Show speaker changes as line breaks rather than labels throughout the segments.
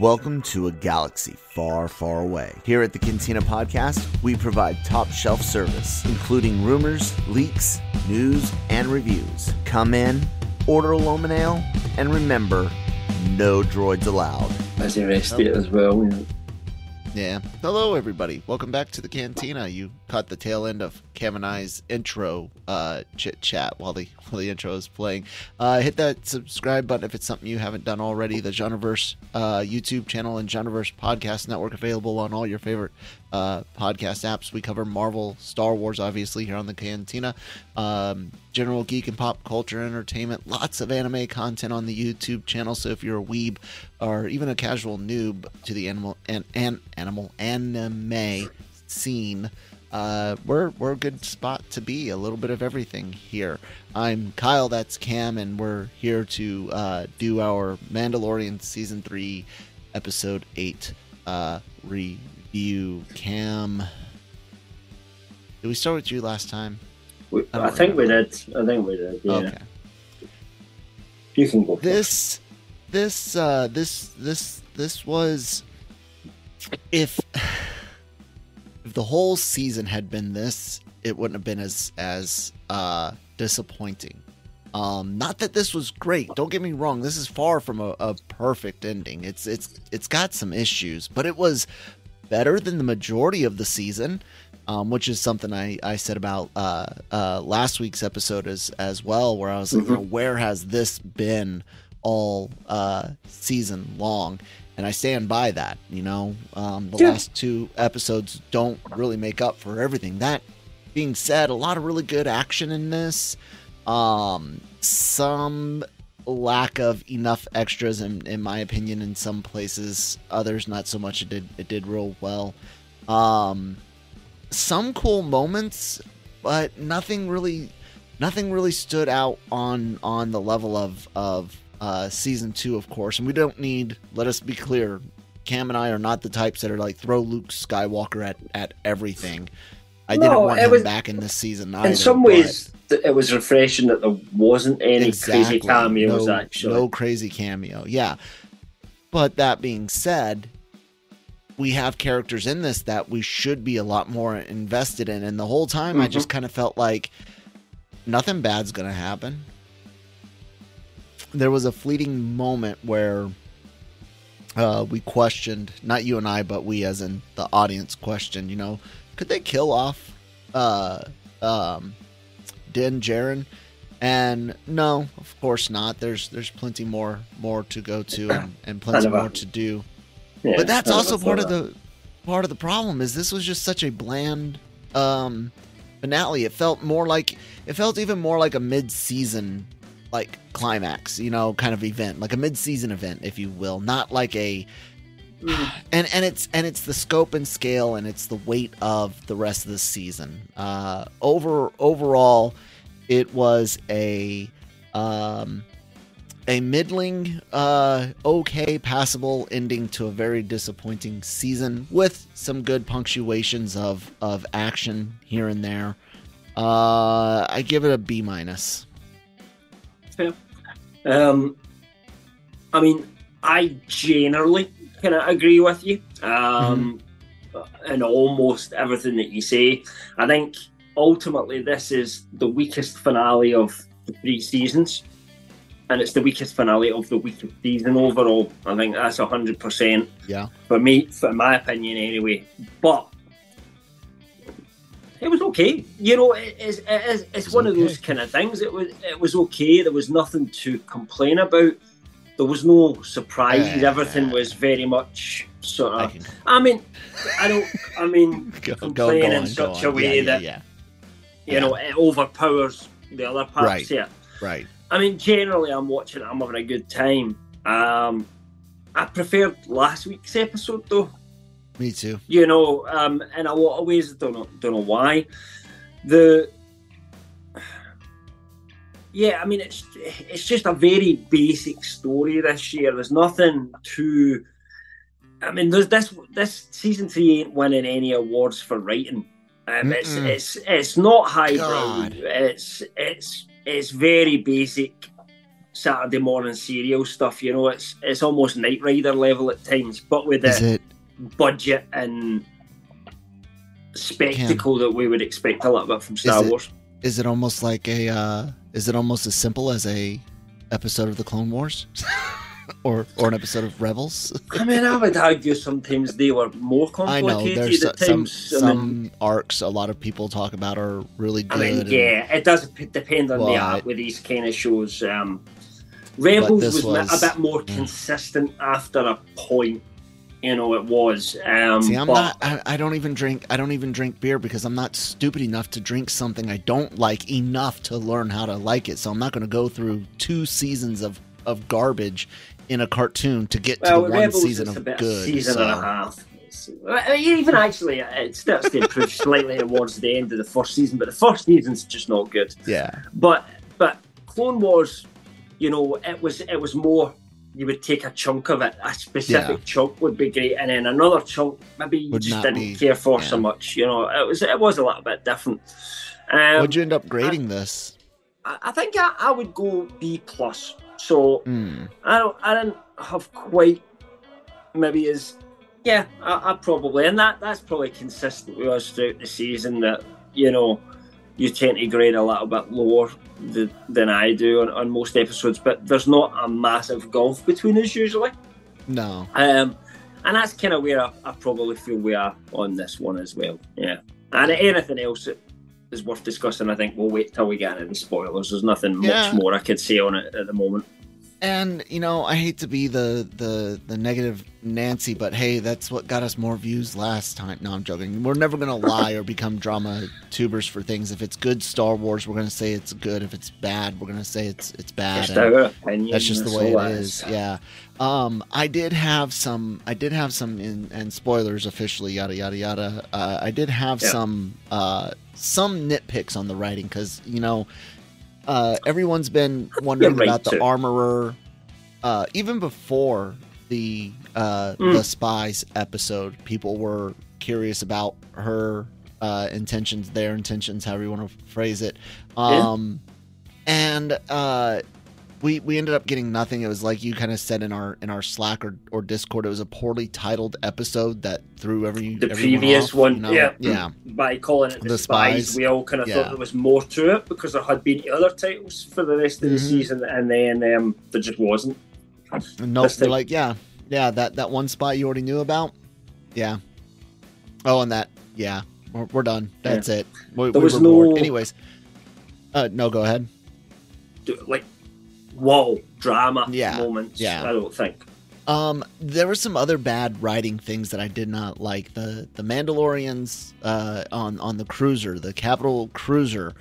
Welcome to a galaxy far, far away. Here at the Cantina Podcast, we provide top shelf service, including rumors, leaks, news, and reviews. Come in, order a Lomin Ale, and remember, no droids allowed.
As the rest of it as well.
Yeah. Hello, everybody. Welcome back to the Cantina. You caught the tail end of Cam and I's intro uh, chit chat while the while the intro is playing. Uh, hit that subscribe button if it's something you haven't done already. The Genreverse uh, YouTube channel and Genreverse Podcast Network available on all your favorite uh, podcast apps. We cover Marvel, Star Wars, obviously here on the Cantina. Um, general geek and pop culture entertainment. Lots of anime content on the YouTube channel. So if you're a weeb or even a casual noob to the animal and an, animal anime scene, uh, we're we're a good spot to be. A little bit of everything here. I'm Kyle. That's Cam, and we're here to uh, do our Mandalorian season three, episode eight uh, review. Cam, did we start with you last time?
We,
I
I, think we did. I think we did. Yeah.
Okay.
You can go.
this this uh this this this was if if the whole season had been this it wouldn't have been as as uh disappointing. Um not that this was great. Don't get me wrong. This is far from a, a perfect ending. It's it's it's got some issues but it was better than the majority of the season um, which is something I, I said about uh, uh, last week's episode as as well, where I was like, you know, where has this been all uh, season long? And I stand by that. You know, um, the
Yeah.
last two episodes don't really make up for everything. That being said, a lot of really good action in this. Um, some lack of enough extras, in, in my opinion, in some places. Others not so much. It did it did real well. Um, some cool moments, but nothing really nothing really stood out on on the level of of uh, season two, of course. And we don't need. Let us be clear. Cam and I are not the types that are like throw Luke Skywalker at at everything. I didn't
No,
want
it
him
was-
back in this season. Either,
In some ways, th- it was refreshing that there wasn't any crazy cameos.
no,
actually,
no crazy cameo. Yeah, but that being said, we have characters in this that we should be a lot more invested in, and the whole time I
Mm-hmm.
just kind of felt like nothing bad's gonna happen. There was a fleeting moment where uh, we questioned, not you and I, but we as in the audience questioned, you know, could they kill off uh, um, Din Djarin? And no, of course not. There's there's plenty more more to go to and, and plenty more to do.
Yeah,
but that's also part of the part of the problem is this was just such a bland um finale. It felt more like it felt even more like a mid-season like climax, you know, kind of event, like a mid-season event if you will, not like a and and it's and it's the scope and scale and it's the weight of the rest of the season. Uh over overall it was a um a middling uh okay passable ending to a very disappointing season with some good punctuations of of action here and there. Uh I give it a B minus.
Fair. Um, I mean, I generally kind of agree with you um, in almost everything that you say. I think ultimately this is the weakest finale of the three seasons, and it's the weakest finale of the weakest season overall. I think that's hundred percent
Yeah.
for me, for my opinion, anyway. But it was okay. You know, it, it's, it's
was
one of those kind of things. It was it was okay. There was nothing to complain about. There was no surprises.
Yeah.
Everything was very much sort
I
of.
can
I mean, I don't. I mean,
go, go,
complain
go
in
on,
such a way
yeah,
that
yeah,
you know it overpowers the other parts
Right.
here.
yeah. right.
I mean, generally, I'm watching. I'm having a good time. Um, I preferred last week's episode though.
Me too.
you know, um, in a lot of ways. Don't know, don't know why. The yeah, I mean, it's it's just a very basic story this year. There's nothing too. I mean, there's this this season three ain't winning any awards for writing. Um, it's it's it's not highbrow. It's it's it's very basic. Saturday morning serial stuff. You know, it's it's almost Knight Rider level at times, but with
Is it?
Budget and spectacle that we would expect a little bit from Star
it-
Wars.
Is it almost like a? Uh, is it almost as simple as a episode of the Clone Wars, or or an episode of Rebels?
I mean, I would argue sometimes they were more
I know
complicated
there's
at
some
times.
some
I mean,
arcs a lot of people talk about are really good.
I mean,
and-
yeah, it does depend on
Well,
the art with these kind of shows. Um, Rebels was,
was-
a bit more
yeah.
consistent after a point. You know, it was. Um,
See, I'm
but
not. I, I don't even drink. I don't even drink beer because I'm not stupid enough to drink something I don't like enough to learn how to like it. So I'm not going to go through two seasons of of garbage in a cartoon to get to
well,
the one
Rebels
season of good.
season
so-
and a half. It's- I mean, even actually, it starts to improve slightly towards the end of the first season, but the first season's just not good.
Yeah,
But but Clone Wars, you know, it was it was more. You would take a chunk of it, a specific chunk would be great, and then another chunk maybe you
Would
just didn't
be-
care for so much. You know, it was it was a little bit different. Um,
Would you end up grading this?
I, I think I, I would go B plus. So
Mm,
I don't I didn't have quite maybe as yeah I, I probably and that that's probably consistent with us throughout the season that you know you tend to grade a little bit lower th- than I do on, on most episodes but there's not a massive gulf between us usually
no.
um, and that's kind of where I, I probably feel we are on this one as well yeah and anything else that is worth discussing I think we'll wait till we get into the spoilers there's nothing
Yeah.
much more I could say on it at the moment
And you know, I hate to be the the the negative Nancy, but hey, that's what got us more views last time. No, I'm joking. We're never gonna lie or become drama tubers for things. If it's good Star Wars, we're gonna say it's good. If it's bad, we're gonna say it's it's bad.
just
And
our opinion
that's just the way
all
it
that
is. Yeah. Um, I did have some. I did have some in and spoilers officially. Yada yada yada. Uh, I did have
Yeah.
some uh some nitpicks on the writing because you know uh, everyone's been wondering
right
about the
to.
armorer. Uh, even before the uh,
Mm.
the spies episode, people were curious about her uh, intentions, their intentions, however you want to phrase it. Um, and uh, we we ended up getting nothing. It was like you kind of said in our in our Slack or, or Discord. It was a poorly titled episode that threw every
the previous
off,
one,
you know?
yeah,
yeah.
By calling it the,
The
spies,
Spies,
we all kind of
yeah.
thought there was more to it because there had been other titles for the rest of the
Mhm.
season, and then um, there just wasn't.
No, Nope. They're like, yeah, yeah. That that one spot you already knew about. Yeah. Oh, and that. Yeah. We're, we're done. That's it. We,
There
we
was
were bored.
no-
Anyways. Uh, no, go ahead.
Do- Like, whoa, drama
Yeah,
moments.
yeah.
I don't think.
Um, there were some other bad writing things that I did not like. The the Mandalorians uh, on on the cruiser, the capital cruiser,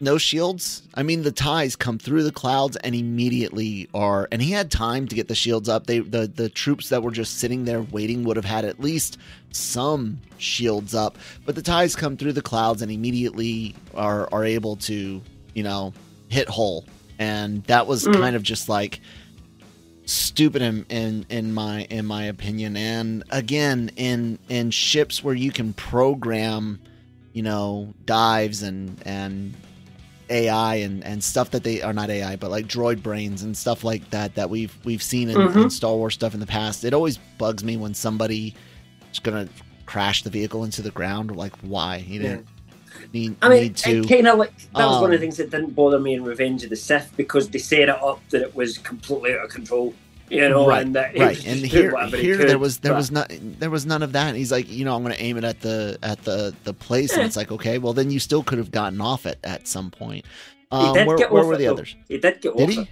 no shields. I mean, the ties come through the clouds and immediately are. And he had time to get the shields up. They the the troops that were just sitting there waiting would have had at least some shields up. But the ties come through the clouds and immediately are are able to you know hit hull. And that was
Mm.
kind of just like stupid in, in in my in my opinion and again in in ships where you can program you know dives and and AI and and stuff that they are not AI but like droid brains and stuff like that that we've we've seen in, in
Mhm.
Star Wars stuff in the past it always bugs me when somebody is gonna crash the vehicle into the ground like why you didn't need,
I mean,
need to
kind of like that was one of the
Um,
things that didn't bother me in Revenge of the Sith because they set it up that it was completely out of control. You know,
right,
and that
right. And here, here
could,
there was there
but-
was not there was none of that. And he's like, you know, I'm going to aim it at the at the the place, and
Eh.
it's like, okay, well then you still could have gotten off it at some point. Um, where where were
it,
the
though.
others?
He did get
Did
off
he?
it.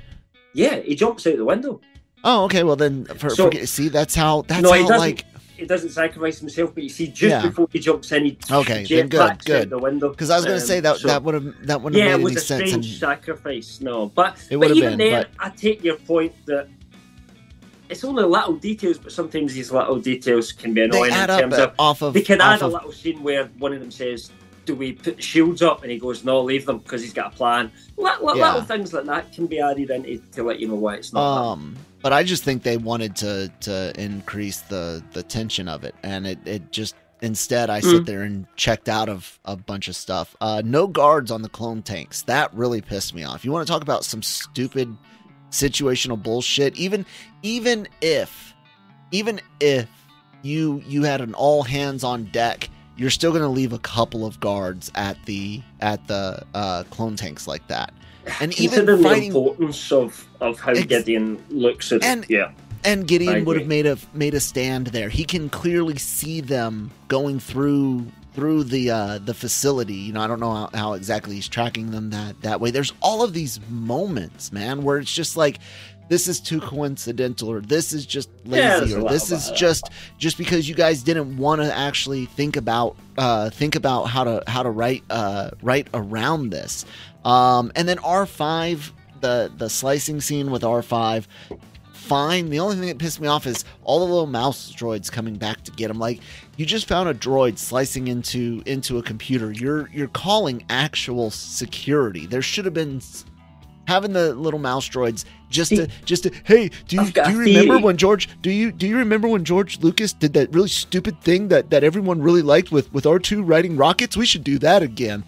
Yeah, he jumps out the window.
Oh, okay. Well then, for,
So-
forget, see, that's how that's
no,
how like
he doesn't sacrifice himself, but you see, just
Yeah.
before he jumps in, he
Okay, then good, good.
the window.
because I was going to
Um,
say that
so-
that would have that wouldn't
yeah,
have
it was a strange
And,
sacrifice. No, but but even
been,
then,
but-
I take your point that it's only little details, but sometimes these little details can be annoying in terms of
off of
they can add a little scene where one of them says, "Do we put the shields up?" and he goes, "No, leave them because he's got a plan." Little, little,
Yeah.
little things like that can be added into to let you know why it's not.
Um, but I just think they wanted to to increase the the tension of it, and it it just instead I sit
Mm.
there and checked out of a bunch of stuff. Uh, no guards on the clone tanks. That really pissed me off. You want to talk about some stupid situational bullshit. Even even if even if you you had an all hands on deck, you're still going to leave a couple of guards at the at the uh, clone tanks like that. And even fighting
the importance of, of how
Ex-
Gideon looks at
And-
it, yeah.
and Gideon would have made a made a stand there. He can clearly see them going through through the uh, the facility. You know, I don't know how, how exactly he's tracking them that that way. There's all of these moments, man, where it's just like this is too coincidental, or this is just lazy,
a
or this is
that.
just just because you guys didn't want to actually think about uh, think about how to how to write uh, write around this. Um, and then R five, the the slicing scene with R five fine. The only thing that pissed me off is all the little mouse droids coming back to get him. Like you just found a droid slicing into into a computer. You're you're calling actual security. There should have been having the little mouse droids just to just to hey do you do you remember when George do you do you remember when George Lucas did that really stupid thing that that everyone really liked with with R2 riding rockets? We should do that again.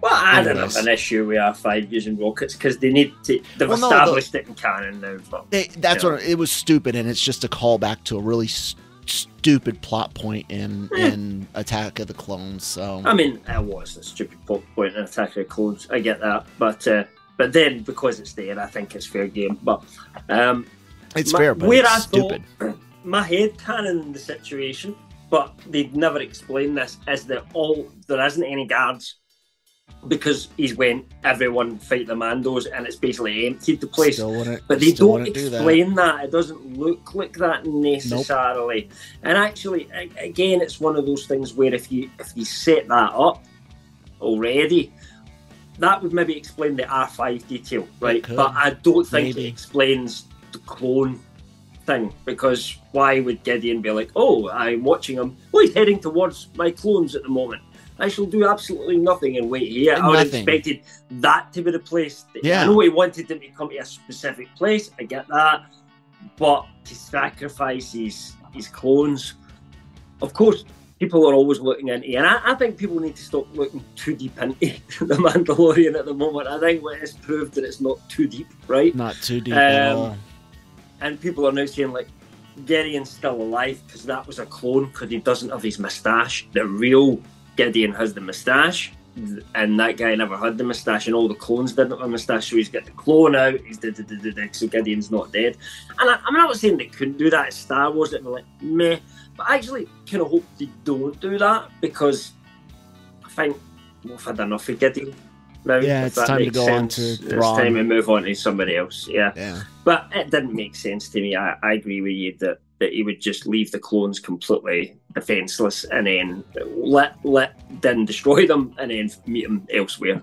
Well, I don't have an issue with R5 using rockets because they need to. They've
Well, no, the-
established it in canon now. But
They, that's
Yeah.
what it was stupid, and it's just a callback to a really s- stupid plot point in
Eh.
in Attack of the Clones. So
I mean, it was a stupid plot point in Attack of the Clones. I get that, but uh, but then because it's there, I think it's fair game. But um,
it's
my-
fair, but
where
it's
I
stupid.
thought my head canon in the situation, but they'd never explain this, is that all there isn't any guards because he's went everyone fight the Mandos and it's basically emptied the place. But they don't
wouldn't do that.
explain that. It doesn't look like that necessarily. And actually, again, it's one of those things where if you if you set that up already, that would maybe explain the R five detail, right? But I don't think
Maybe.
it explains the clone thing because why would Gideon be like, "Oh, I'm watching him. Oh, he's heading towards my clones at the moment." I shall do absolutely nothing and wait here. I would have
Nothing.
expected that to be the place.
Yeah.
I know he wanted them to come to a specific place. I get that, but to sacrifice his his clones, of course, people are always looking into, and I, I think people need to stop looking too deep into the Mandalorian at the moment. I think it's proved that it's not too deep, right?
Not too deep at
Um,
all.
And people are now saying like Gideon's still alive because that was a clone because he doesn't have his moustache. The real Gideon has the moustache, and that guy never had the moustache, and all the clones didn't have a moustache. So he's got the clone out. He's da, da, da, da, da, so Gideon's not dead. And I, I'm not saying they couldn't do that at Star Wars. It'd be like meh, but I actually kind of hope they don't do that because I think we've had enough of Gideon. Now,
Yeah,
if
it's
that
time to
makes
go on
sense.
to
It's time to move on to somebody else. Yeah.
Yeah,
But it didn't make sense to me. I, I agree with you that, that he would just leave the clones completely defenseless and then let let Din destroy them and then meet them elsewhere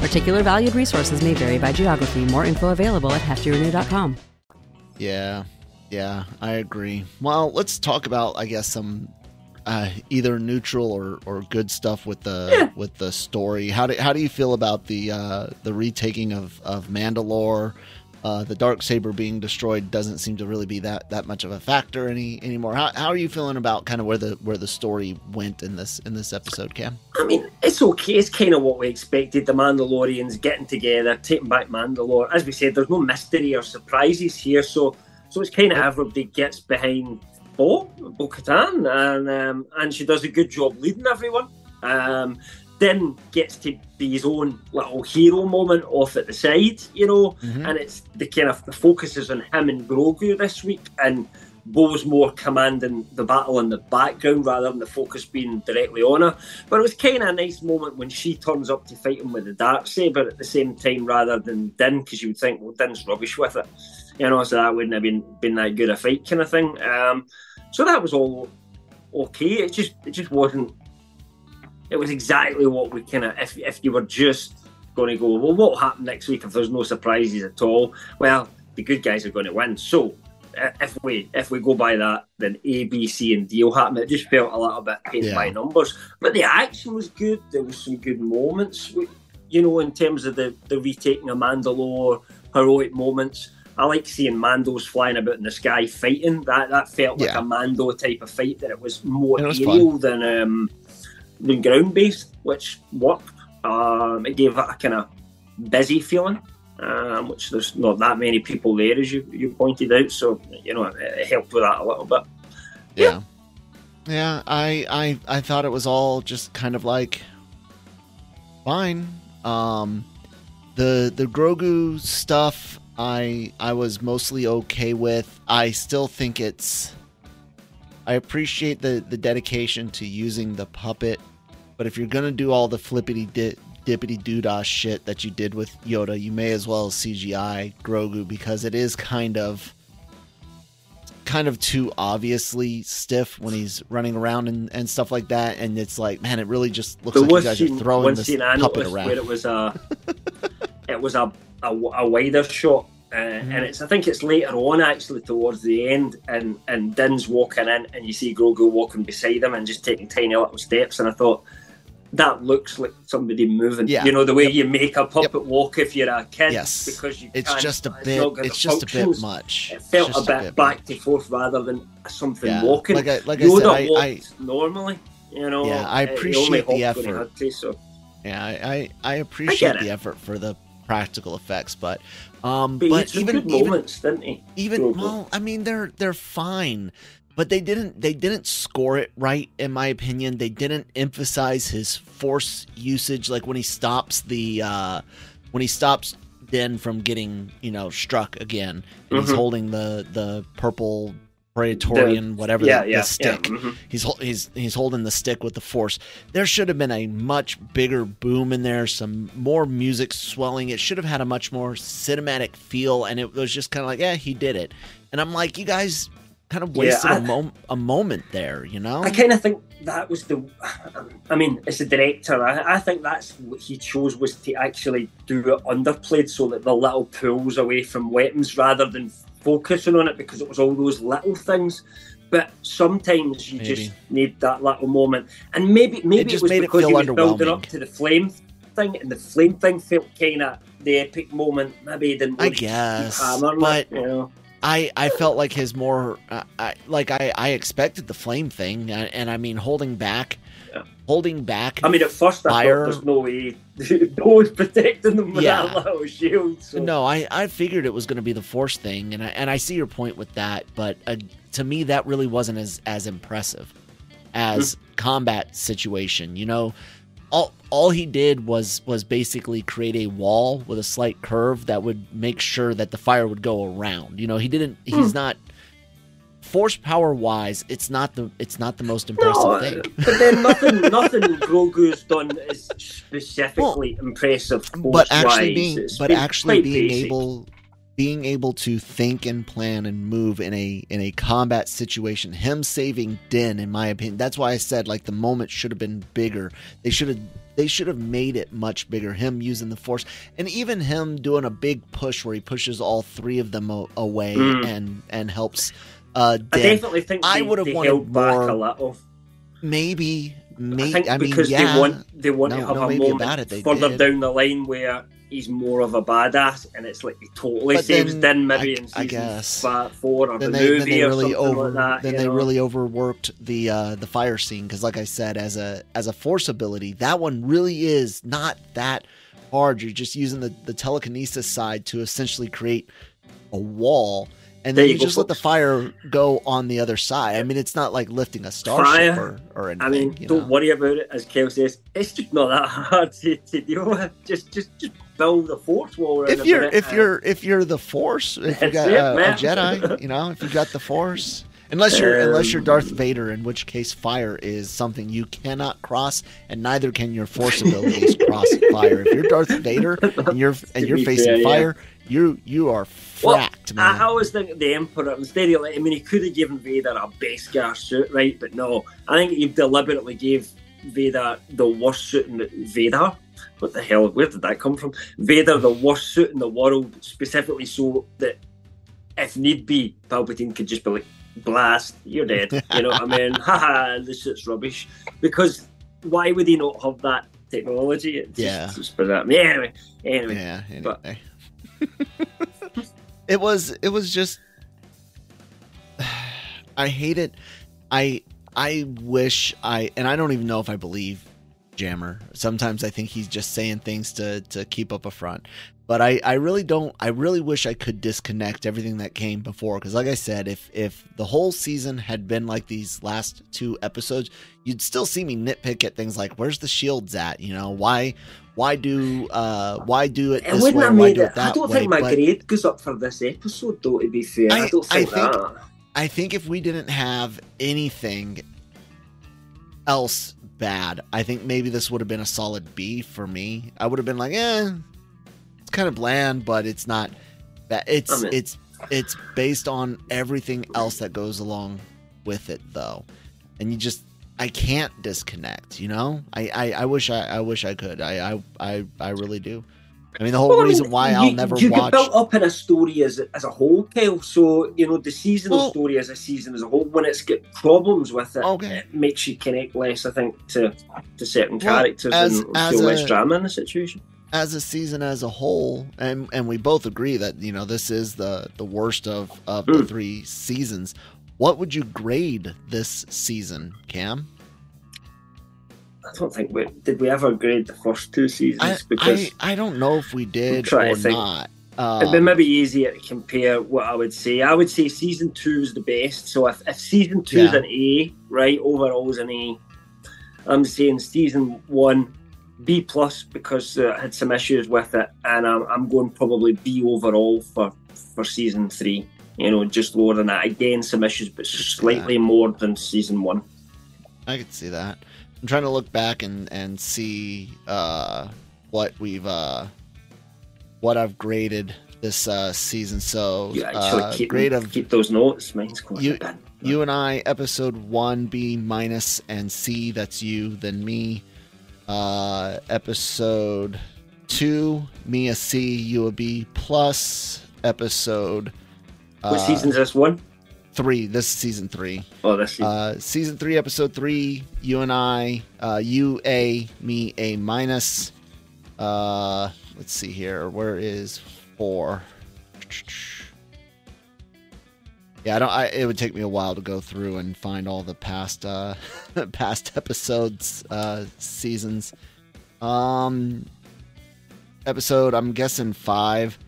Particular valued resources may vary by geography. More info available at heftyrenew.com.
yeah, yeah. I agree. Well, let's talk about, I guess, some uh, either neutral or, or good stuff with the with the story. How do how do you feel about the uh, the retaking of of Mandalore? Uh, the dark saber being destroyed doesn't seem to really be that, that much of a factor any anymore. How, how are you feeling about kind of where the where the story went in this in this episode, Cam?
I mean, it's okay. It's kind of what we expected. The Mandalorians getting together, taking back Mandalore. As we said, there's no mystery or surprises here, so so it's kind of everybody gets behind Bo, Bo Katan, and um, and she does a good job leading everyone. Um, then gets to be his own little hero moment off at the side, you know,
Mhm.
and it's the kind of the focus is on him and Grogu this week, and Bo's more commanding the battle in the background rather than the focus being directly on her. But it was kind of a nice moment when she turns up to fight him with the dark saber at the same time rather than Din, because you would think, well, Din's rubbish with it, you know, so that wouldn't have been been that good a fight kind of thing. Um, so that was all okay. It just it just wasn't. It was exactly what we kind of if if you were just going to go, well, what will happen next week if there's no surprises at all? Well, the good guys are going to win. So if we if we go by that, then A, B, C, and D will happen. It just felt a little bit paint
Yeah.
by numbers, but the action was good. There was some good moments, you know, in terms of the the retaking of Mandalore, heroic moments. I like seeing Mandos flying about in the sky fighting. That that felt like
Yeah.
a Mando type of fight. That it was more
It was
aerial than um, than ground based, which worked. Um, it gave it a kind of busy feeling, um, which there's not that many people there, as you, you pointed out. So you know, it, it helped with that a little bit.
Yeah. Yeah, I I I thought it was all just kind of like fine. Um the the Grogu stuff I I was mostly okay with. I still think it's I appreciate the the dedication to using the puppet, but if you're going to do all the flippity di- dippity doodah shit that you did with Yoda, you may as well CGI Grogu because it is kind of kind of too obviously stiff when he's running around and, and stuff like that. And it's like, man, it really just looks
There
like you guys
scene,
are throwing this
scene I
puppet around.
where it was a it was a, a, a wider shot. Uh,
Mm-hmm.
And it's I think it's later on actually towards the end, and and Din's walking in, and you see Grogu walking beside him and just taking tiny little steps, and I thought that looks like somebody moving.
Yeah.
You know the way you make a puppet walk if you're a kid,
Yes.
because you
it's just a bit. It's
the
just a bit much.
It felt a bit,
much.
back to forth rather than something
Yeah.
walking.
Like I like I
Yoda
said, I, I
normally. You know,
Yeah, I appreciate the effort.
to, so.
yeah, I, I, I appreciate the effort for the practical effects, but um,
But,
but even even
moments, didn't he?
even well i mean they're they're fine but they didn't they didn't score it right in my opinion they didn't emphasize his force usage like when he stops the uh when he stops Din from getting you know struck again and he's
Mhm.
holding the the purple praetorian whatever
yeah,
the, the
yeah,
stick
Yeah, mhm.
He's he's he's holding the stick with the force. There should have been a much bigger boom in there, some more music swelling. It should have had a much more cinematic feel, and it was just kind of like, yeah, he did it. And I'm like, you guys kind of
Yeah,
wasted mom- a moment there, you know?
I kind of think that was the. I mean, as a director, I, I think that's what he chose was to actually do it underplayed so that the little pulls away from weapons rather than focusing on it because it was all those little things. But sometimes you
Maybe.
just need that little moment, and maybe maybe it,
just
was
made it
because he was building up to the flame thing, and the flame thing felt kind of the epic moment. Maybe he didn't.
I
want to keep
guess, but-
it, you know.
I I felt like his more uh, I like I I expected the flame thing, and, and I mean holding back,
Yeah.
holding back.
I mean, at first I
Fire-
thought there's no way no one's protecting them with
Yeah.
that little shield. So.
No, I, I figured it was going to be the force thing, and I, and I see your point with that, but uh, to me that really wasn't as as impressive as combat situation. You know, all all he did was was basically create a wall with a slight curve that would make sure that the fire would go around. You know, he didn't. He's hmm. not force power wise. It's not the it's not the most impressive
No,
thing.
but then nothing, nothing Grogu's done is specifically impressive.
but actually being but actually being
basic.
able being able to think and plan and move in a in a combat situation him saving din in my opinion that's why i said like the moment should have been bigger they should have they should have made it much bigger him using the force and even him doing a big push where he pushes all three of them a- away
Mm.
and and helps uh
I definitely think
I would've
they
wanted
held back
more-
a little.
maybe maybe
I think
I mean
because
yeah
they want they want
No,
to have
no,
a moment
it,
further
did.
down the line where he's more of a badass, and it's like he totally
But
saves
then,
Din maybe
I-
in
I guess.
four or
then
the
they,
movie
they
or
really
something
over
like that.
then they
know?
really overworked the uh the fire scene because like i said as a as a force ability that one really is not that hard you're just using the the telekinesis side to essentially create a wall and
There
then
you
you, just let the fire go on the other side i mean it's not like lifting a starship
Fire.
or, or anything
I mean,
you
don't worry about it. As Kel says, it's just not that hard to, to deal with. Just, just, just build a force wall
if you're if you're if you're the force if you got
it,
a, a jedi you know if you got the force unless you're unless you're
Um,
darth vader in which case fire is something you cannot cross and neither can your force abilities cross fire if you're darth vader and you're and you're facing
fair, yeah.
fire you you are
Well,
fracked
I, I always think the Emperor, instead of, like, I mean, he could have given Vader a Beskar suit, right? But no, I think he deliberately gave Vader the worst suit in the Vader. What the hell? Where did that come from? Vader, the worst suit in the world, specifically so that if need be, Palpatine could just be like, blast, you're dead. You know what I mean? Haha, this shit's rubbish. Because why would he not have that technology? It's
Yeah.
Just, just for that. Anyway, anyway.
Yeah. Anyway.
But-
it was it was just I hate it. I I wish I and I don't even know if I believe Jammer. Sometimes I think he's just saying things to to keep up a front. But I, I really don't I really wish I could disconnect everything that came before because like I said if if the whole season had been like these last two episodes you'd still see me nitpick at things like where's the shields at you know why why do uh why do it
It
this
wouldn't
way why do
it.
it that
I don't
way
think my grade goes up for this episode, though. To be fair, I,
I-
don't
I
think,
think-
that.
I think if we didn't have anything else bad, I think maybe this would have been a solid B for me. I would have been like, eh, kind of bland, but it's not that. It's
I mean-
it's it's based on everything else that goes along with it, though, and you just I can't disconnect. You know, I I, I wish I I wish I could. I I I, I really do. I mean, the whole
Well, I mean,
reason why
you,
I'll never
you
watch.
get built up in a story as as a whole, Kyle. So you know the seasonal
Well-
story as a season as a whole. When it's got problems with it,
Okay.
it makes you connect less. I think to to certain
Well,
characters
as-
and
as
feel less drama in the situation.
As a season as a whole, and and we both agree that you know this is the the worst of of the
Mm.
three seasons. What would you grade this season, Cam?
I don't think we did. We ever grade the first two seasons
I
because
I, I don't know if we did or not.
it'd be
Um,
maybe easier to compare what I would say. I would say season two is the best. So if, if season two is
Yeah.
an A, right, overall is an A. I'm saying season one B plus because uh, I had some issues with it, and I'm, I'm going probably B overall for for season three. You know, just lower than that. Again, some issues, but slightly more than season one.
I could see that. I'm trying to look back and and see uh, what we've uh, what I've graded this uh, season. So
You actually
uh,
keep
grade of
keep those notes. Mine's quite
You-. You and I, episode one, B minus, and C, that's you, then me. Uh, episode two, me a C, you a B plus. Episode uh,
What season's this one?
three, this is season three.
Oh, this season.
Uh, season three, episode three, you and I, uh, you A, me A minus. Uh, let's see here, where is four? Yeah, I don't. I, it would take me a while to go through and find all the past uh, past episodes, uh, seasons. Um, episode. I'm guessing five.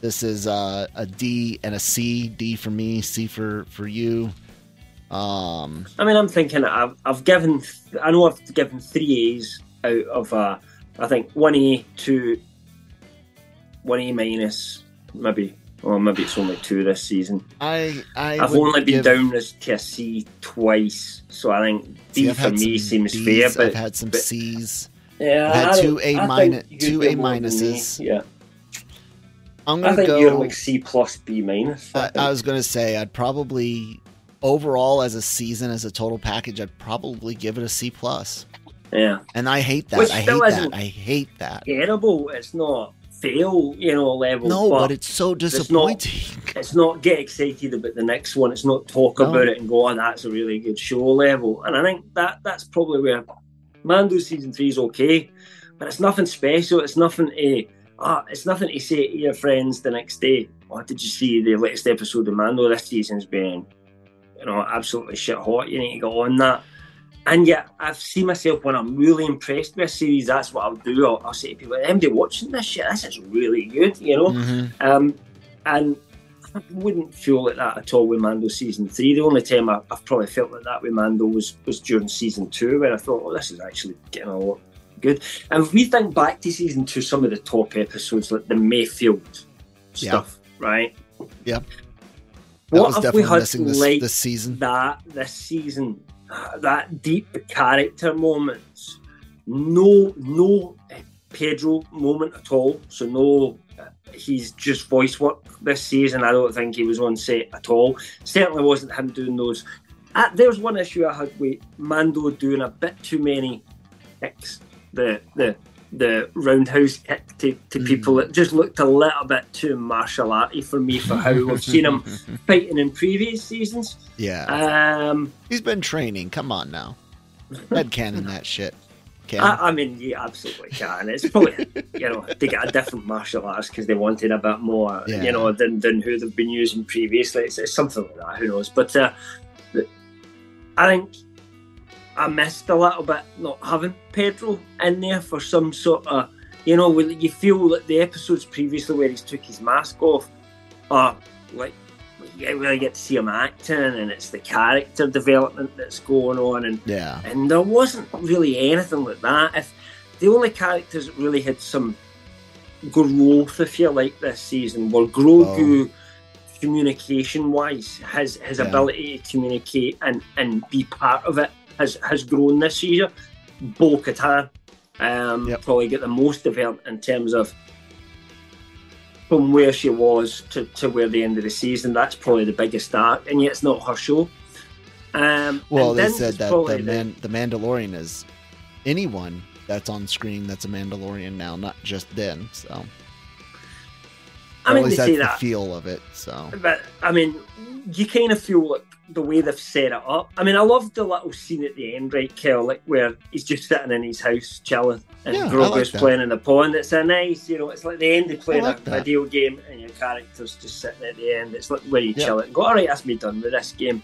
This is uh, a D and a C. D for me, C for for you. Um,
I mean, I'm thinking I've, I've given, I know I've given three A's out of, uh, I think one A, two, one A minus, maybe, or maybe it's only two this season.
I I
I've only been
give-
down as to a C twice, so I think
See,
for me seems
Ds,
fair. But
I've had some
but-
C's.
yeah,
I've had two A
I
minus- two A
more than me.
minuses.
Yeah,
I'm gonna
think
go.
you're like C plus B minus. I
I. I was gonna say I'd probably overall as a season as a total package I'd probably give it a C plus.
yeah,
And I hate that.
Which
I hate that. I hate that.
terrible. It's not fail, you know, level.
No,
but
but it's so disappointing.
it's not get excited about the next one. It's not talk
No.
about it and go, "Oh, that's a really good show level." And I think that that's probably where Mando season three is okay, but it's nothing special. It's nothing to, ah, it's nothing to say to your friends the next day. Oh, did you see the latest episode of Mando this season's been, you know, absolutely shit hot. You need to go on that. And yet, I've seen myself when I'm really impressed with a series. That's what I'll do. I'll, I'll say to people, "Anybody watching this shit? This is really good," you know.
Mhm.
Um, and I wouldn't feel like that at all with Mando season three. The only time I, I've probably felt like that with Mando was, was during season two, where I thought, oh, this is actually getting a lot good. And if we think back to season two, some of the top episodes, like the Mayfield stuff, right?
Yep. That
What
was
if we had
this,
like
this season.
that this season? That deep character moments, no, no Pedro moment at all. So no, he's just voice work this season. I don't think he was on set at all. Certainly wasn't him doing those. Uh, there's one issue I had with Mando doing a bit too many picks. The the the roundhouse kick to, to
Mm.
people. It just looked a little bit too martial arty for me for how we've seen him fighting in previous seasons.
Yeah,
Um,
he's been training. Come on now, head cannon that shit.
I, I mean, you absolutely can. It's probably you know they got a different martial arts because they wanted a bit more,
Yeah.
you know, than, than who they've been using previously. It's, it's something like that. Who knows? But uh, I think I missed a little bit not having Pedro in there for some sort of, you know, you feel that the episodes previously where he's took his mask off are like. You really get to see him acting, and it's the character development that's going on, and
yeah,
and there wasn't really anything like that. If the only characters that really had some growth, if you like, this season were Grogu, oh. communication wise, his his
Yeah.
ability to communicate and and be part of it has has grown this year. Bo Katan um,
Yep.
probably get the most developed in terms of from where she was to, to where the end of the season. That's probably the biggest arc, and yet it's not her show. Um,
Well, they said that the, man, the Mandalorian is anyone that's on screen that's a Mandalorian now, not just then. So,
I mean,
at least that's
say
the
that,
feel of it. So,
but I mean, you kind of feel like the way they've set it up. I mean, I love the little scene at the end, right, Kel, like where he's just sitting in his house chilling, and
Yeah,
Grogu's
like
playing in the pond. It's a nice, you know, it's like the end of playing
like
a video game, and your character's just sitting at the end. It's like where you
Yeah.
chill it and go, all right, that's me done with this game.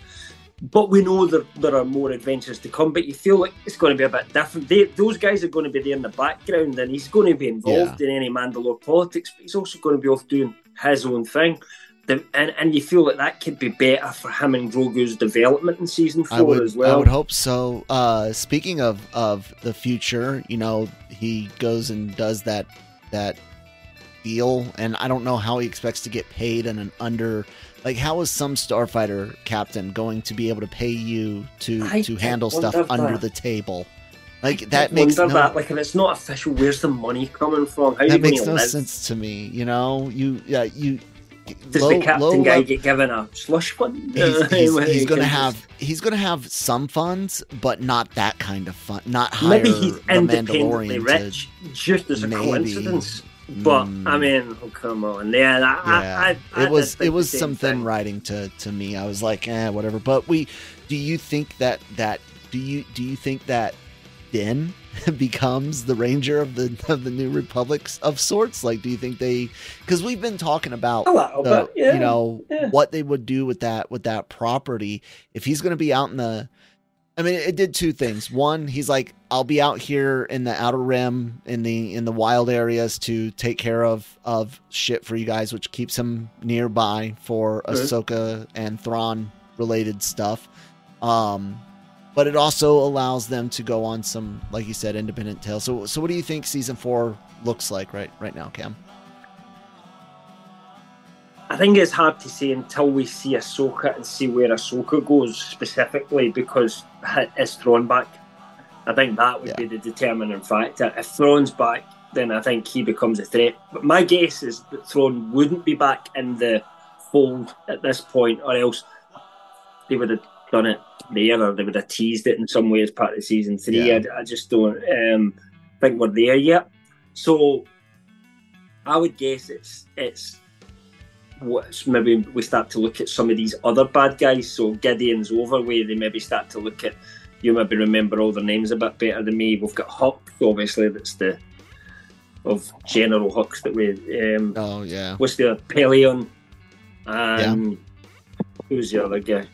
But we know that there are more adventures to come. But you feel like it's going to be a bit different. They, those guys are going to be there in the background, and he's going to be involved in any Mandalore politics. But he's also going to be off doing his own thing. The, and, and you feel that that could be better for him and Grogu's development in season four
I would,
as well.
I would hope so. Uh, speaking of of the future, you know, he goes and does that that deal, and I don't know how he expects to get paid in an under. Like, how is some starfighter captain going to be able to pay you to
I
to handle stuff
wonder
under the table? Like that
I
makes no
that. Like if it's not official, where's the money coming from? How
that makes no
live?
sense to me. You know, you yeah you.
Does
low-
the captain guy get given a slush fund?
he's, he's, he's gonna have he's gonna have some funds, but not that kind of fun. Not hire
Maybe he's
the
independently rich, just as a
maybe.
coincidence. But
Mm.
I mean, oh, come on, yeah, I,
Yeah,
I, I
it was it was
the same
something writing to to me. I was like, eh, whatever. But we, do you think that that do you do you think that Din becomes the ranger of the of the new republics of sorts? Like, do you think they? Because we've been talking about
little
the,
yeah.
you know
yeah.
what they would do with that with that property if he's going to be out in the i mean it did two things one he's like i'll be out here in the outer rim in the in the wild areas to take care of of shit for you guys which keeps him nearby for
Mhm.
ahsoka and thrawn related stuff um but it also allows them to go on some like you said independent tales so so what do you think season four looks like right right now cam
I think it's hard to say until we see Ahsoka and see where Ahsoka goes specifically because it's Thrawn back. I think that would
Yeah.
be the determining factor. If Thrawn's back, then I think he becomes a threat. But my guess is that Thrawn wouldn't be back in the fold at this point, or else they would have done it there, or they would have teased it in some way as part of season three.
Yeah.
I, I just don't um, think we're there yet. So I would guess it's it's what's maybe we start to look at some of these other bad guys. So Gideon's over where they maybe start to look at you maybe remember all their names a bit better than me. We've got Hux, obviously that's the of General Hux that we um
oh yeah
what's the Pellaeon and who's the other guy?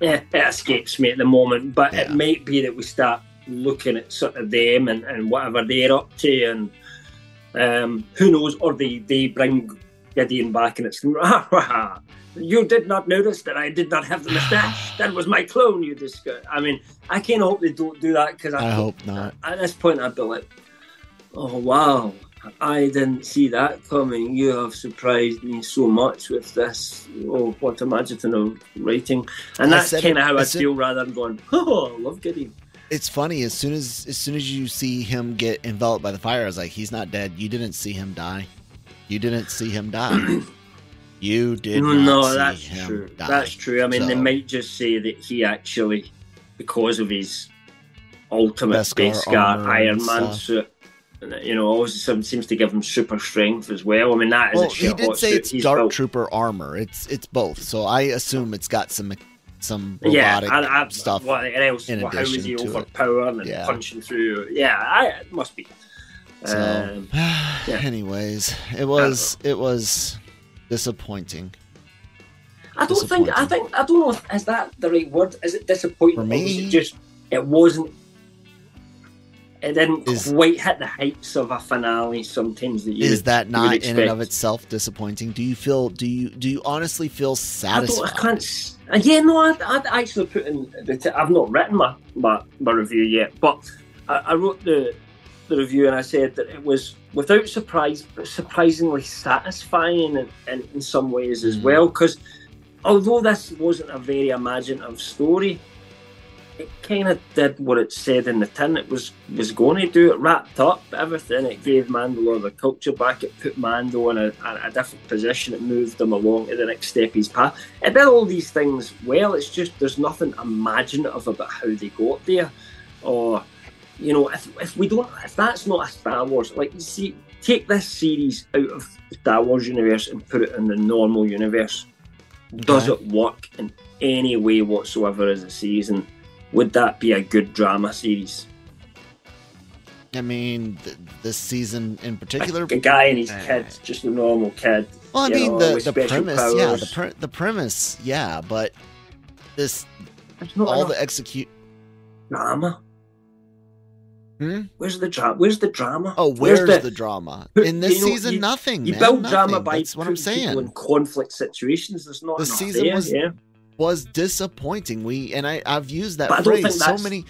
Yeah, it escapes me at the moment, but it
Yeah.
might be that we start looking at sort of them and, and whatever they're up to, and um, who knows, or they, they bring Gideon back and it's you did not notice that I did not have the mustache. That was my clone. You discuss. I mean, I of hope they don't do that because
i hope not
at this point, I'd be like, "Oh wow, I didn't see that coming. You have surprised me so much with this. Oh, what imaginative writing!" And that's kind of how
I
feel, rather than going, "Oh, I love Gideon."
it's funny as soon as as soon as you see him get enveloped by the fire i was like he's not dead you didn't see him die you didn't see him die you did not
no,
see
that's
him
true.
die.
That's true. I mean, they might just say that he actually, because of his ultimate
Beskar
Beskar Iron Man
stuff.
suit, you know, always seems to give him super strength as well. I mean, that is
well,
a
he did say it's Dark
built.
Trooper armor. It's it's both. So I assume it's got some some robotic
and I,
stuff.
What else?
in
What, how is he overpowered and
Yeah.
punching through? Yeah, I, it must be.
So,
Um,
anyways, it was it was disappointing.
I don't think. I think. I don't know. If, is that the right word? Is it disappointing?
For
or was
me-
it just it wasn't. It didn't
Is-
quite hit the heights of a finale. Sometimes that you
Is
would-
that not in and of itself disappointing? Do you feel do you do you honestly feel
I
satisfied?
I can't. uh, Yeah, no. I, I actually put in. The t- I've not written my, my my review yet, but I, I wrote the the review and I said that it was without surprise, but surprisingly satisfying in, in, in some ways as
Mm.
well. Because although this wasn't a very imaginative story, it kind of did what it said in the tin. It was was going to do. It wrapped up everything. It gave Mandalore the culture back. It put Mando in a, a, a different position. It moved him along to the next step of his path. It did all these things well. It's just there's nothing imaginative about how they got there, or you know, if, if we don't, if that's not a Star Wars, like you see, take this series out of the Star Wars universe and put it in the normal universe. Does it work in any way whatsoever as a season? Would that be a good drama series?
I mean, th- this season in
A,
particular.
a guy and his
Uh,
kid, just a normal kid.
Well, I
you
mean,
know,
the the
special
premise, yeah, the
powers.
pre- the premise, yeah, but this
not
all the execute.
drama.
Hmm?
Where's the drama? Where's the drama?
Oh, where's, the, drama in this
you know,
season?
you-
nothing.
You
man,
build
nothing.
drama by
That's what I'm
putting people in conflict situations. There's not
The season
there,
was-
yeah.
Was disappointing. We and I I've used that
But
phrase so many.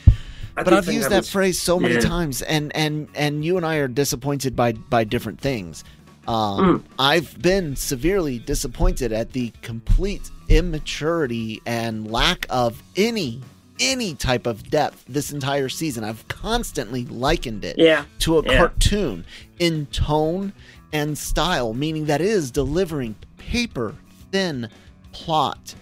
I
but I've used
that was-
phrase so many
yeah.
times, and and and you and I are disappointed by by different things.
Mm.
Um, I've been severely disappointed at the complete immaturity and lack of any any type of depth this entire season. I've constantly likened it
Yeah.
to a
Yeah.
cartoon in tone and style, meaning that it is delivering paper thin plot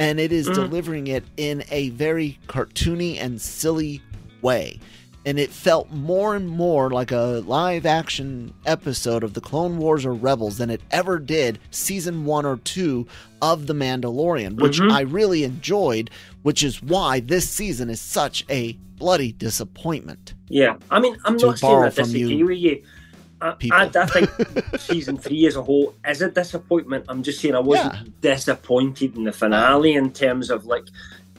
and it is
Mhm.
delivering it in a very cartoony and silly way. And it felt more and more like a live action episode of the Clone Wars or Rebels than it ever did season one or two of The Mandalorian, which
Mhm.
I really enjoyed, which is why this season is such a bloody disappointment.
Yeah, I mean, I'm not saying I
from
disagree
you
with you. I,
people.
I, I think season three as a whole is a disappointment. I'm just saying I wasn't
Yeah.
disappointed in the finale in terms of like.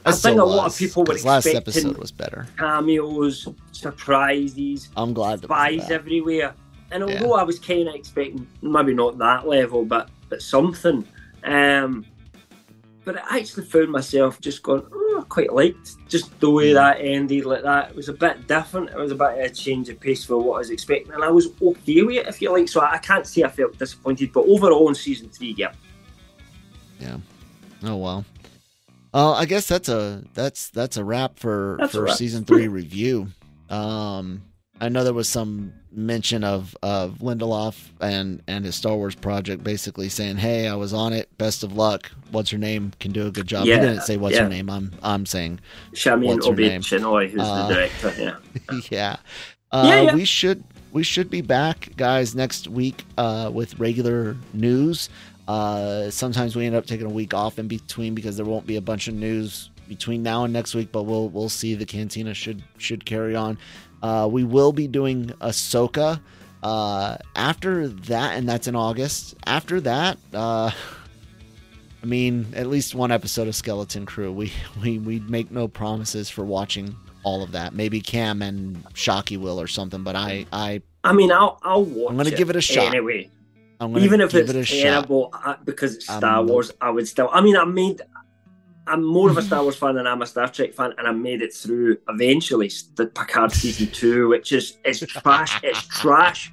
I,
I
think a lot of
was,
people were
last
expecting
episode was better.
cameos, surprises,
I'm glad
spies everywhere. And
Yeah.
although I was kind of expecting maybe not that level, but but something. Um, but I actually found myself just going, oh, I quite liked just the way
Mm.
that ended like that. It was a bit different. It was a bit of a change of pace for what I was expecting, and I was okay with it, if you like. So I can't say I felt disappointed, but overall in season three, yeah,
Yeah. Oh well. Uh, I guess that's a that's that's a wrap for
That's
for
wrap.
season three review. Um, I know there was some mention of of Lindelof and and his Star Wars project, basically saying, "Hey, I was on it. Best of luck. What's her name? Can do a good job."
Yeah,
he didn't say what's
yeah.
her name. I'm I'm saying,
Sharmeen
Obaid?
Chinoy, who's
Uh,
the director. Yeah,
yeah. Uh,
Yeah, yeah.
We should we should be back, guys, next week uh, with regular news. Uh, sometimes we end up taking a week off in between because there won't be a bunch of news between now and next week. But we'll we'll see. The cantina should should carry on. Uh, we will be doing Ahsoka. Uh, after that, and that's in August. After that, uh, I mean, at least one episode of Skeleton Crew. We we we make no promises for watching all of that. Maybe Cam and Shocky will or something. But I I
I mean, I'll I'll watch.
I'm gonna give it a shot.
anyway.
I'm gonna
even if
give
it's
it a
terrible uh, because it's Star
Um,
Wars, I would still. I mean, I made. I'm more of a Star Wars fan than I'm a Star Trek fan, and I made it through eventually the Picard season two, which is is trash. it's trash,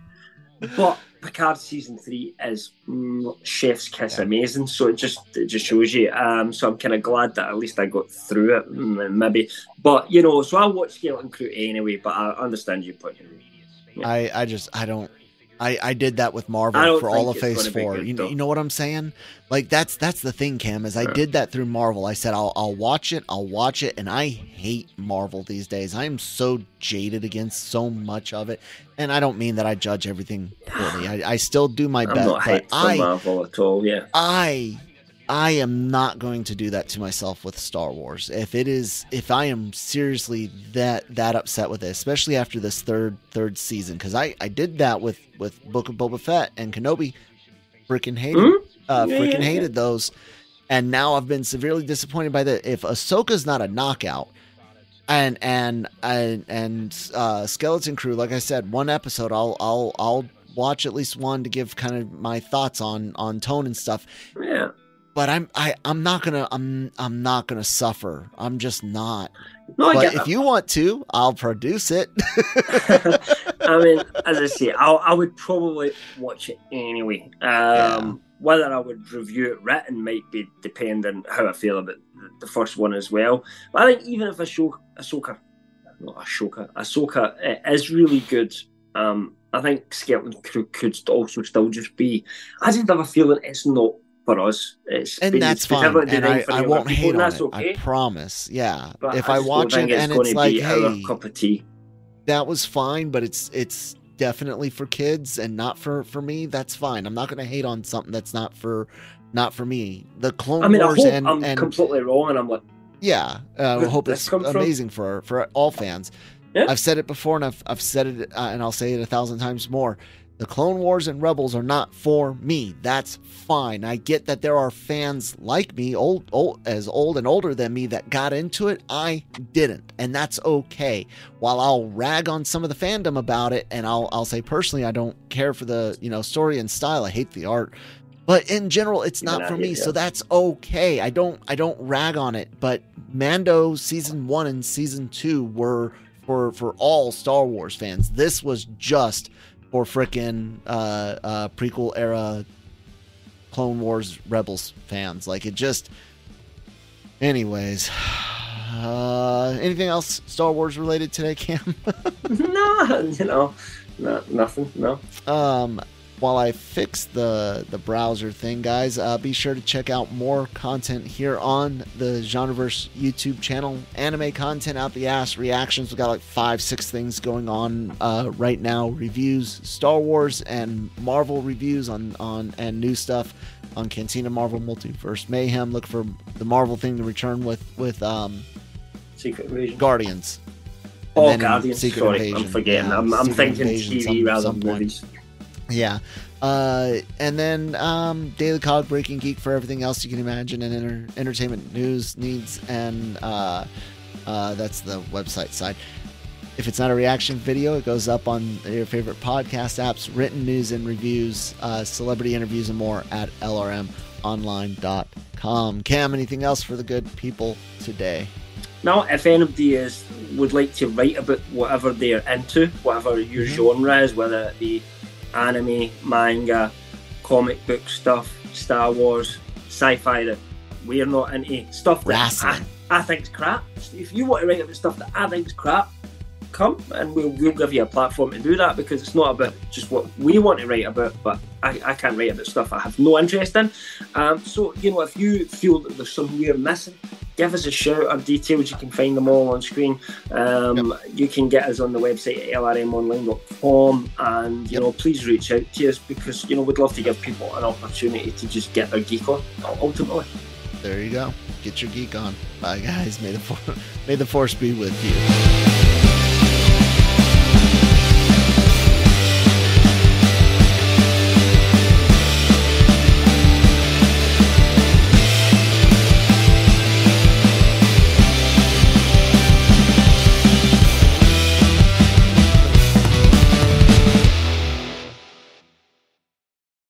but Picard season three is mm, chef's kiss
Yeah.
amazing. So it just it just shows you. Um, so I'm kind of glad that at least I got through it. mm, Maybe, but you know, so I watch Skeleton Crew anyway. But I understand your point. view.
I I just I don't I, I did that with Marvel for all of Phase Four.
good,
you know, you know what I'm saying? Like that's that's the thing, Cam. Is I
Yeah.
did that through Marvel. I said I'll I'll watch it, I'll watch it, and I hate Marvel these days. I am so jaded against so much of it, and I don't mean that I judge everything poorly. I, I still do my
I'm
best,
not
but I
Marvel at all. Yeah.
I I am not going to do that to myself with Star Wars. If it is if I am seriously that that upset with it, especially after this third third season cuz I I did that with with Book of Boba Fett and Kenobi freaking hated
Mhm.
uh
Yeah,
freaking
yeah,
hated those and now I've been severely disappointed by that if Ahsoka's not a knockout and and and and uh Skeleton Crew like I said one episode I'll I'll I'll watch at least one to give kind of my thoughts on on tone and stuff
Yeah.
But I'm I I'm not gonna I'm I'm not gonna suffer. I'm just not.
No,
but if you want to, I'll produce it.
I mean, as I say, I, I would probably watch it anyway. Um, Whether I would review it written might be dependent how I feel about the, first one as well. But I think even if Ahsoka, Ahsoka not Ahsoka, Ahsoka uh, is really good, um, I think Skeleton Crew could also still just be. I just have a feeling it's not for us. It's
and
been
that's fine. And I, I won't hate on
that's
it.
okay.
I promise. Yeah.
But
if
I
I, watch it
it's
and it's like, hey,
cup of tea.
that was fine, but it's it's definitely for kids and not for for me. That's fine. I'm not gonna hate on something that's not for not for me. The Clone
I mean, I
Wars
hope
and
I'm
and
completely wrong, and I'm like,
Yeah, uh, I hope it's
come from?
amazing for for all fans.
Yeah.
I've said it before, and I've I've said it, uh, and I'll say it a thousand times more. The Clone Wars and Rebels are not for me. That's fine. I get that there are fans like me, old, old as old and older than me, that got into it. I didn't, and that's okay. While I'll rag on some of the fandom about it, and I'll I'll say personally, I don't care for the you know story and style. I hate the art. But in general, it's
Yeah,
not for me, so that's okay. I don't I don't rag on it. But Mando season one and season two were for for all Star Wars fans. This was just for frickin' uh, uh, prequel era Clone Wars Rebels fans. Like it just. Anyways, uh, anything else Star Wars related today, Cam?
no, you know, no, nothing, no.
um, while I fix the the browser thing, guys, uh, be sure to check out more content here on the Genreverse YouTube channel. Anime content out the ass, reactions. We got like five, six things going on uh, right now. Reviews, Star Wars and Marvel reviews on on and new stuff on Cantina Marvel Multiverse Mayhem. Look for the Marvel thing to return with with um,
Secret Invasion.
Guardians.
oh, Guardians.
Secret
Sorry,
Invasion.
I'm forgetting.
Yeah,
I'm, I'm thinking TV rather than
point. Yeah. Uh, and then um, Daily Cog, Breaking Geek for everything else you can imagine and enter- entertainment news, needs, and uh, uh, that's the website side. If it's not a reaction video, it goes up on your favorite podcast apps, written news and reviews, uh, celebrity interviews, and more at lrmonline.com. Cam, anything else for the good people today?
Now, if anybody is would like to write about whatever they're into, whatever your
Mhm.
genre is, whether it be anime, manga, comic book stuff, Star Wars, sci-fi that we're not into, stuff that I, I think's crap. If you want to write about stuff that I think's crap, come and we'll, we'll give you a platform to do that because it's not about just what we want to write about, but I, I can't write about stuff I have no interest in. Um, so, you know, if you feel that there's something we're missing, give us a shout. Our details, you can find them all on screen. Um, You can get us on the website at lrmonline.com and, you
Yep.
know, please reach out to us because, you know, we'd love to give people an opportunity to just get their geek on, ultimately.
There you go. Get your geek on. Bye, guys. May the, for- may the force be with you.